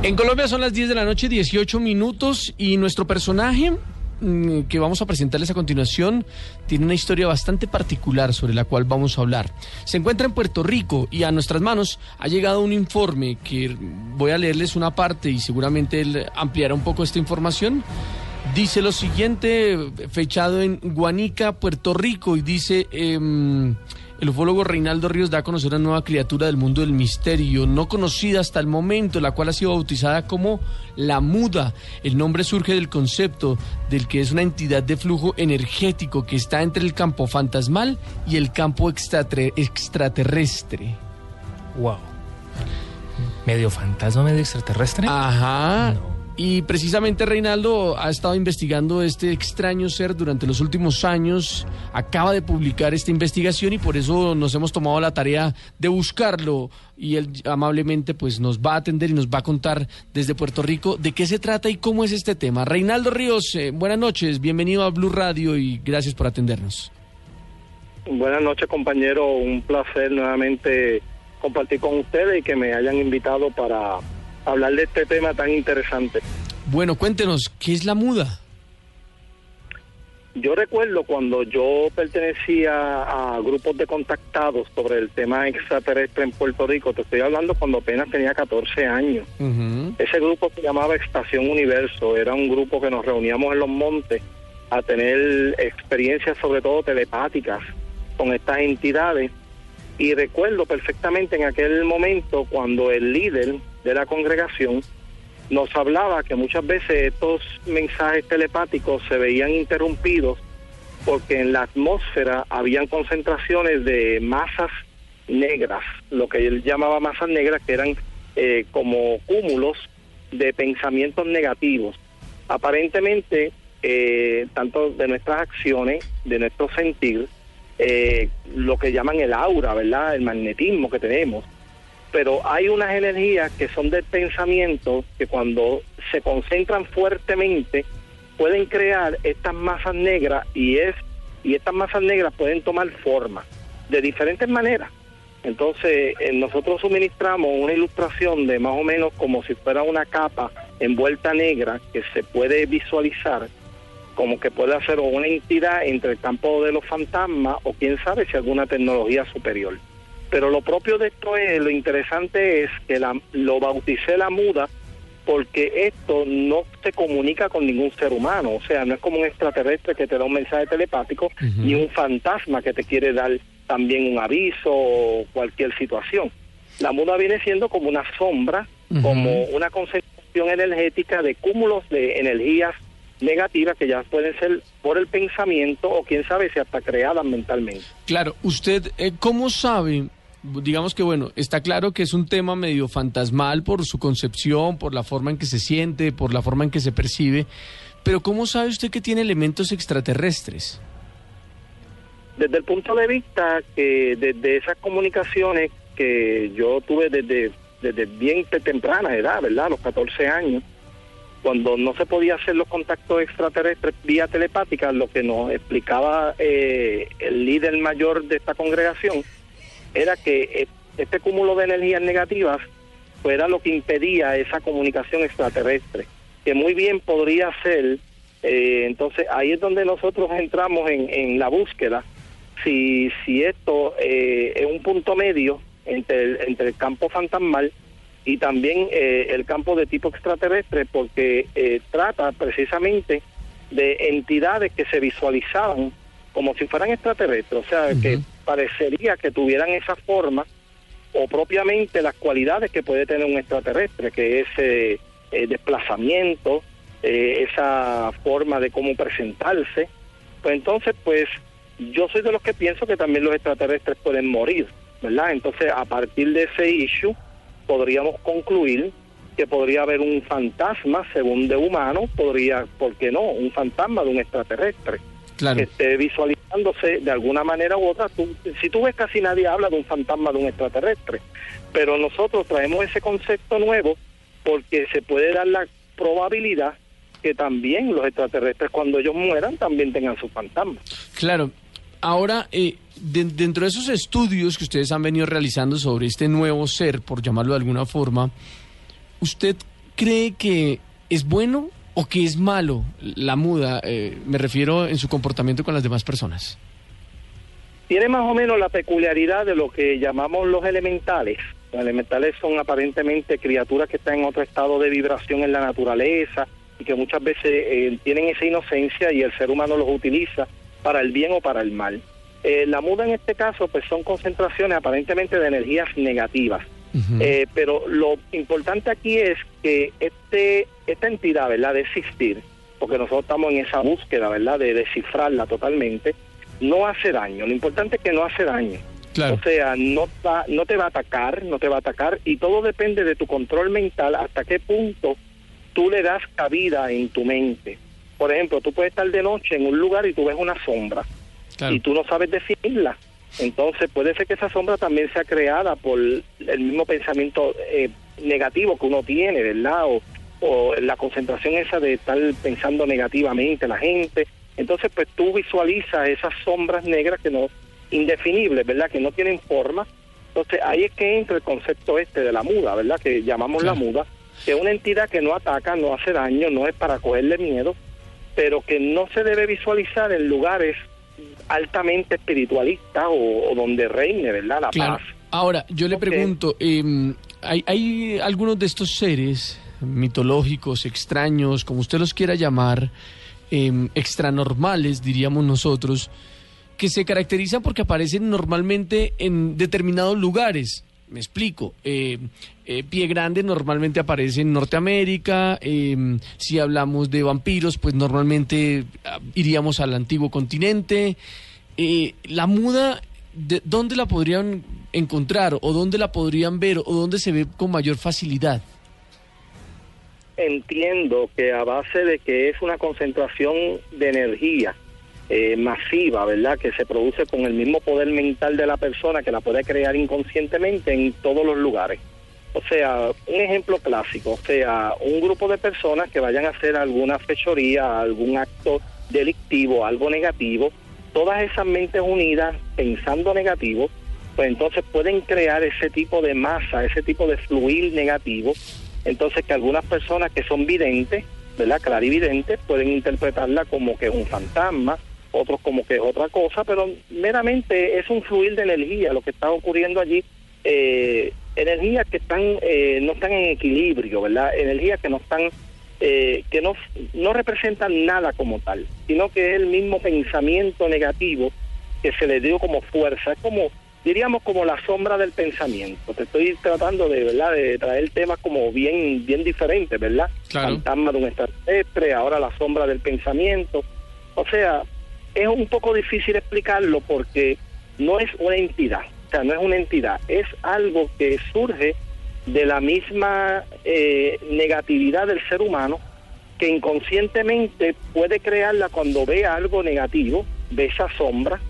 En Colombia son las 10 de la noche, 18 minutos, y nuestro personaje mm, que vamos a presentarles a continuación tiene una historia bastante particular sobre la cual vamos a hablar. Se encuentra en Puerto Rico y a nuestras manos ha llegado un informe que voy a leerles una parte y seguramente él ampliará un poco esta información. Dice lo siguiente, fechado en Guanica, Puerto Rico, y dice... em, el ufólogo Reinaldo Ríos da a conocer una nueva criatura del mundo del misterio, no conocida hasta el momento, la cual ha sido bautizada como la muda. El nombre surge del concepto del que es una entidad de flujo energético que está entre el campo fantasmal y el campo extraterrestre. Wow. ¿Medio fantasma, medio extraterrestre? Ajá. No. Y precisamente Reinaldo ha estado investigando este extraño ser durante los últimos años, acaba de publicar esta investigación y por eso nos hemos tomado la tarea de buscarlo y él amablemente pues nos va a atender y nos va a contar desde Puerto Rico de qué se trata y cómo es este tema. Reinaldo Ríos, eh, buenas noches, bienvenido a Blue Radio y gracias por atendernos. Buenas noches, compañero. Un placer nuevamente compartir con ustedes y que me hayan invitado para hablar de este tema tan interesante. Bueno, cuéntenos, ¿qué es la muda? Yo recuerdo cuando yo pertenecía a grupos de contactados sobre el tema extraterrestre en Puerto Rico, te estoy hablando cuando apenas tenía 14 años. Ese grupo se llamaba Estación Universo, era un grupo que nos reuníamos en los montes a tener experiencias sobre todo telepáticas con estas entidades y recuerdo perfectamente en aquel momento cuando el líder de la congregación nos hablaba que muchas veces estos mensajes telepáticos se veían interrumpidos porque en la atmósfera habían concentraciones de masas negras, lo que él llamaba masas negras, que eran eh, como cúmulos de pensamientos negativos. Aparentemente, eh, tanto de nuestras acciones, de nuestro sentir, eh, lo que llaman el aura, ¿verdad? El magnetismo que tenemos. Pero hay unas energías que son del pensamiento que cuando se concentran fuertemente pueden crear estas masas negras y es y estas masas negras pueden tomar forma de diferentes maneras. Entonces, eh, nosotros suministramos una ilustración de más o menos como si fuera una capa envuelta negra que se puede visualizar como que puede ser una entidad entre el campo de los fantasmas o quién sabe si alguna tecnología superior. Pero lo propio de esto es, lo interesante es que la, lo bauticé la muda porque esto no se comunica con ningún ser humano, o sea, no es como un extraterrestre que te da un mensaje telepático, ni un fantasma que te quiere dar también un aviso o cualquier situación. La muda viene siendo como una sombra, como una concentración energética de cúmulos de energías negativas que ya pueden ser por el pensamiento o quién sabe si hasta creadas mentalmente. Claro, usted, eh, ¿cómo sabe? Digamos que, bueno, está claro que es un tema medio fantasmal por su concepción, por la forma en que se siente, por la forma en que se percibe, pero ¿cómo sabe usted que tiene elementos extraterrestres? Desde el punto de vista que desde esas comunicaciones que yo tuve desde, desde bien te- temprana edad, ¿verdad? Los 14 años, cuando no se podía hacer los contactos extraterrestres vía telepática, lo que nos explicaba eh, el líder mayor de esta congregación era que eh, este cúmulo de energías negativas fuera lo que impedía esa comunicación extraterrestre, que muy bien podría ser, eh, entonces ahí es donde nosotros entramos en, en la búsqueda, si, si esto eh, es un punto medio entre el, entre el campo fantasmal y también eh, el campo de tipo extraterrestre, porque eh, trata precisamente de entidades que se visualizaban como si fueran extraterrestres, o sea, que. Parecería que tuvieran esa forma o propiamente las cualidades que puede tener un extraterrestre, que es eh, eh, desplazamiento, eh, esa forma de cómo presentarse. Pues entonces, pues yo soy de los que pienso que también los extraterrestres pueden morir, ¿verdad? Entonces, a partir de ese issue, podríamos concluir que podría haber un fantasma, según de humano, podría, ¿por qué no? Un fantasma de un extraterrestre Claro. que esté visualizándose de alguna manera u otra. Tú- si tú ves casi nadie habla de un fantasma de un extraterrestre, pero nosotros traemos ese concepto nuevo porque se puede dar la probabilidad que también los extraterrestres cuando ellos mueran también tengan sus fantasmas. Claro. Ahora, eh, de- dentro de esos estudios que ustedes han venido realizando sobre este nuevo ser, por llamarlo de alguna forma, ¿usted cree que es bueno o que es malo la muda? Eh, me refiero en su comportamiento con las demás personas. Tiene más o menos la peculiaridad de lo que llamamos los elementales. Los elementales son aparentemente criaturas que están en otro estado de vibración en la naturaleza y que muchas veces eh, tienen esa inocencia y el ser humano los utiliza para el bien o para el mal. Eh, la muda en este caso pues son concentraciones aparentemente de energías negativas. Eh, pero lo importante aquí es que este esta entidad, ¿verdad?, de existir, porque nosotros estamos en esa búsqueda, ¿verdad?, de descifrarla totalmente, no hace daño. Lo importante es que no hace daño. O sea, no, va, no te va a atacar, no te va a atacar, y todo depende de tu control mental, hasta qué punto tú le das cabida en tu mente. Por ejemplo, tú puedes estar de noche en un lugar y tú ves una sombra, y tú no sabes definirla. Entonces puede ser que esa sombra también sea creada por el mismo pensamiento eh, negativo que uno tiene, ¿verdad? O, o la concentración esa de estar pensando negativamente la gente. Entonces, pues tú visualizas esas sombras negras que no, indefinibles, ¿verdad? Que no tienen forma. Entonces, ahí es que entra el concepto este de la muda, ¿verdad? Que llamamos la muda, que es una entidad que no ataca, no hace daño, no es para cogerle miedo, pero que no se debe visualizar en lugares altamente espiritualistas o, donde reine, ¿verdad? La paz. Ahora, yo le pregunto, em, ¿hay, ¿hay algunos de estos seres mitológicos, extraños, como usted los quiera llamar, eh, extranormales, diríamos nosotros, que se caracterizan porque aparecen normalmente en determinados lugares. Me explico. Eh, eh, pie Grande normalmente aparece en Norteamérica. Em, si hablamos de vampiros, pues normalmente ah, iríamos al antiguo continente. Eh, la muda, de, ¿dónde la podrían encontrar? ¿O dónde la podrían ver? ¿O dónde se ve con mayor facilidad? entiendo que a base de que es una concentración de energía eh, masiva, ¿verdad? Que se produce con el mismo poder mental de la persona que la puede crear inconscientemente en todos los lugares. O sea, un ejemplo clásico, o sea, un grupo de personas que vayan a hacer alguna fechoría, algún acto delictivo, algo negativo, todas esas mentes unidas pensando negativo, pues entonces pueden crear ese tipo de masa, ese tipo de fluir negativo entonces que algunas personas que son videntes, ¿verdad? Clarividentes, pueden interpretarla como que es un fantasma, otros como que es otra cosa, pero meramente es un fluir de energía lo que está ocurriendo allí. Eh, energías que están eh, no están en equilibrio, ¿verdad? Energías que no están eh, que no, no representan nada como tal, sino que es el mismo pensamiento negativo que se le dio como fuerza. Es como diríamos como la sombra del pensamiento. Te estoy tratando de, ¿verdad? De traer temas como bien, bien diferentes, ¿verdad? Fantasma de un extraterrestre, ahora la sombra del pensamiento. O sea, es un poco difícil explicarlo porque no es una entidad, o sea, no es una entidad, es algo que surge de la misma eh, negatividad del ser humano que inconscientemente puede crearla cuando ve algo negativo, ve esa sombra,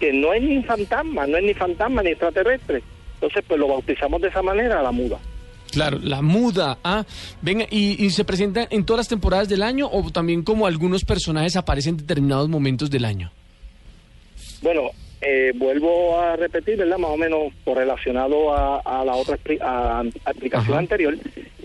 que no es ni fantasma, no es ni fantasma ni extraterrestre. Entonces, pues lo bautizamos de esa manera, la muda. Claro, la muda. Ah, venga, y, se presenta en todas las temporadas del año o también como algunos personajes aparecen en determinados momentos del año? Bueno, eh, vuelvo a repetir, ¿verdad? Más o menos correlacionado a, a la otra explicación anterior.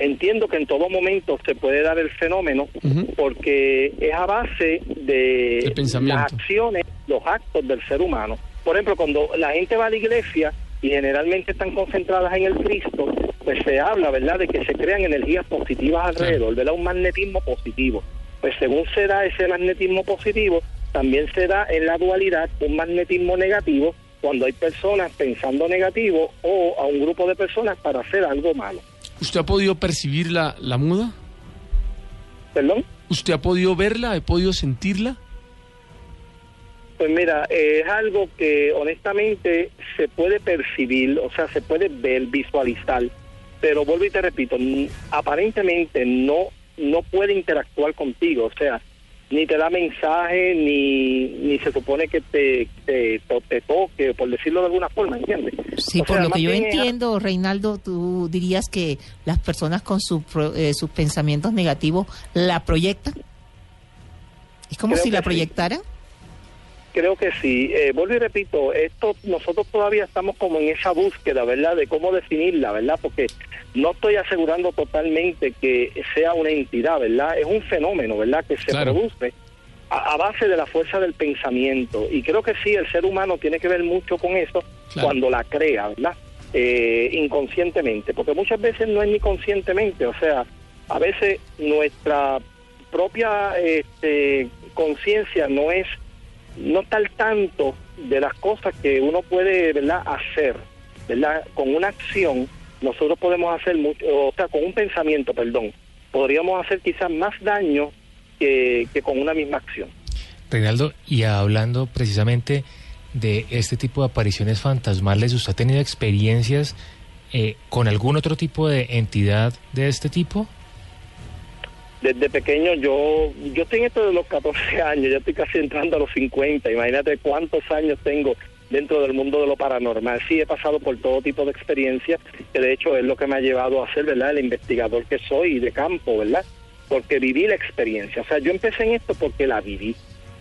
Entiendo que en todo momento se puede dar el fenómeno porque es a base de las acciones, los actos del ser humano. Por ejemplo, cuando la gente va a la iglesia y generalmente están concentradas en el Cristo, pues se habla, ¿verdad?, de que se crean energías positivas alrededor, ¿verdad? Un magnetismo positivo. Pues según se da ese magnetismo positivo, también se da en la dualidad un magnetismo negativo cuando hay personas pensando negativo o a un grupo de personas para hacer algo malo. ¿Usted ha podido percibir la, la muda? ¿Perdón? ¿Usted ha podido verla? ¿Ha podido sentirla? Pues mira, es algo que honestamente se puede percibir, o sea, se puede ver, visualizar, pero vuelvo y te repito, aparentemente no, no puede interactuar contigo, o sea, ni te da mensaje, ni, ni se supone que te, te, toque, por decirlo de alguna forma, ¿entiendes? Sí, por lo que yo entiendo, Reinaldo, tú dirías que las personas con eh, sus pensamientos negativos la proyectan. ¿Es como si la proyectara? Creo que sí. Eh, vuelvo y repito, esto nosotros todavía estamos como en esa búsqueda, ¿verdad? De cómo definirla, ¿verdad? Porque no estoy asegurando totalmente que sea una entidad, ¿verdad? Es un fenómeno, ¿verdad? Que se produce a, base de la fuerza del pensamiento. Y creo que sí, el ser humano tiene que ver mucho con eso cuando la crea, ¿verdad? Eh, inconscientemente, porque muchas veces no es ni conscientemente, o sea, a veces nuestra propia este, conciencia no es no está al tanto de las cosas que uno puede verdad hacer con una acción nosotros podemos hacer mucho o sea con un pensamiento perdón podríamos hacer quizás más daño que, que con una misma acción. Reinaldo y hablando precisamente de este tipo de apariciones fantasmales, ¿usted ha tenido experiencias eh, con algún otro tipo de entidad de este tipo? Desde pequeño yo yo estoy en esto de los 14 años, ya estoy casi entrando a los 50, imagínate cuántos años tengo dentro del mundo de lo paranormal. Sí, he pasado por todo tipo de experiencias, que de hecho es lo que me ha llevado a ser, ¿verdad?, el investigador que soy de campo, ¿verdad? Porque viví la experiencia. O sea, yo empecé en esto porque la viví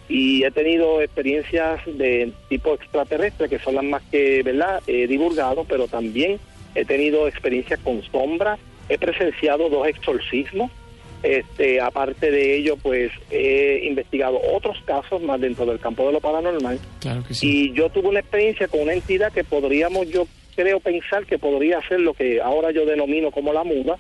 y he tenido experiencias de tipo extraterrestre que son las más que verdad he divulgado pero también he tenido experiencias con sombras he presenciado dos exorcismos este aparte de ello pues he investigado otros casos más dentro del campo de lo paranormal claro que sí. y yo tuve una experiencia con una entidad que podríamos yo creo pensar que podría ser lo que ahora yo denomino como la muda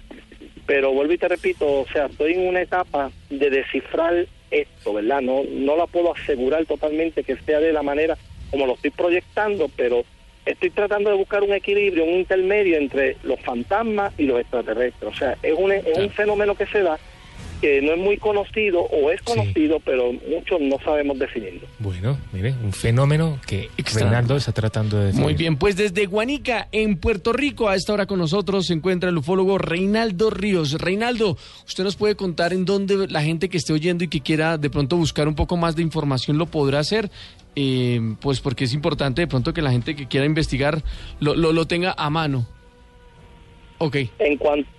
pero vuelvo y te repito o sea estoy en una etapa de descifrar esto, ¿verdad? No, no la puedo asegurar totalmente que sea de la manera como lo estoy proyectando, pero estoy tratando de buscar un equilibrio, un intermedio entre los fantasmas y los extraterrestres. O sea, es un, es un fenómeno que se da que no es muy conocido o es conocido, pero muchos no sabemos definirlo. Bueno, mire, un fenómeno que Reinaldo está tratando de definir. Muy bien, pues desde Guanica, en Puerto Rico, a esta hora con nosotros se encuentra el ufólogo Reinaldo Ríos. Reinaldo, ¿usted nos puede contar en dónde la gente que esté oyendo y que quiera de pronto buscar un poco más de información lo podrá hacer? Eh, pues porque es importante de pronto que la gente que quiera investigar lo, lo, lo tenga a mano. En cuanto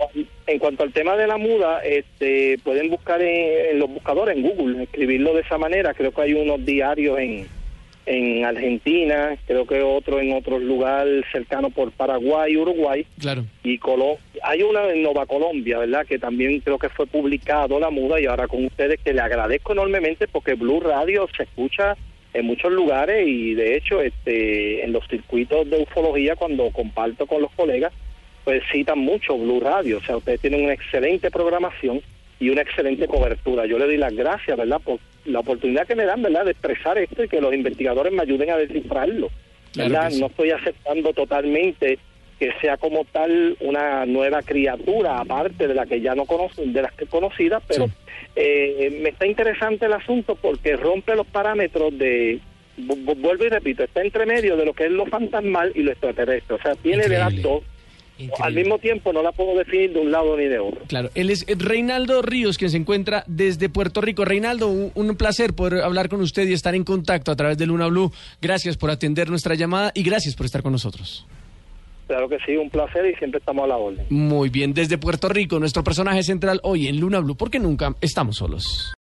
en cuanto al tema de la muda, este, pueden buscar en, los buscadores en Google, escribirlo de esa manera. Creo que hay unos diarios en, en Argentina, creo que otro en otro lugar cercano por Paraguay, Uruguay. Claro. Y Colo hay una en Nueva Colombia, ¿verdad? Que también creo que fue publicado la muda y ahora con ustedes que le agradezco enormemente porque Blue Radio se escucha en muchos lugares y de hecho este en los circuitos de ufología cuando comparto con los colegas pues citan mucho Blue Radio, o sea, ustedes tienen una excelente programación y una excelente cobertura. Yo le doy las gracias, ¿verdad?, por la oportunidad que me dan, ¿verdad?, de expresar esto y que los investigadores me ayuden a descifrarlo. ¿verdad? No estoy aceptando totalmente que sea como tal una nueva criatura, aparte de la que ya no conozco, de las que conocida, pero eh, me está interesante el asunto porque rompe los parámetros de, vuelvo y repito, está entre medio de lo que es lo fantasmal y lo extraterrestre, o sea, tiene de las dos al mismo tiempo no la puedo definir de un lado ni de otro. Claro, él es Reinaldo Ríos, quien se encuentra desde Puerto Rico. Reinaldo, un, placer poder hablar con usted y estar en contacto a través de Luna Blue. Gracias por atender nuestra llamada y gracias por estar con nosotros. Claro que sí, un placer y siempre estamos a la orden. Muy bien, desde Puerto Rico, nuestro personaje central hoy en Luna Blue, porque nunca estamos solos.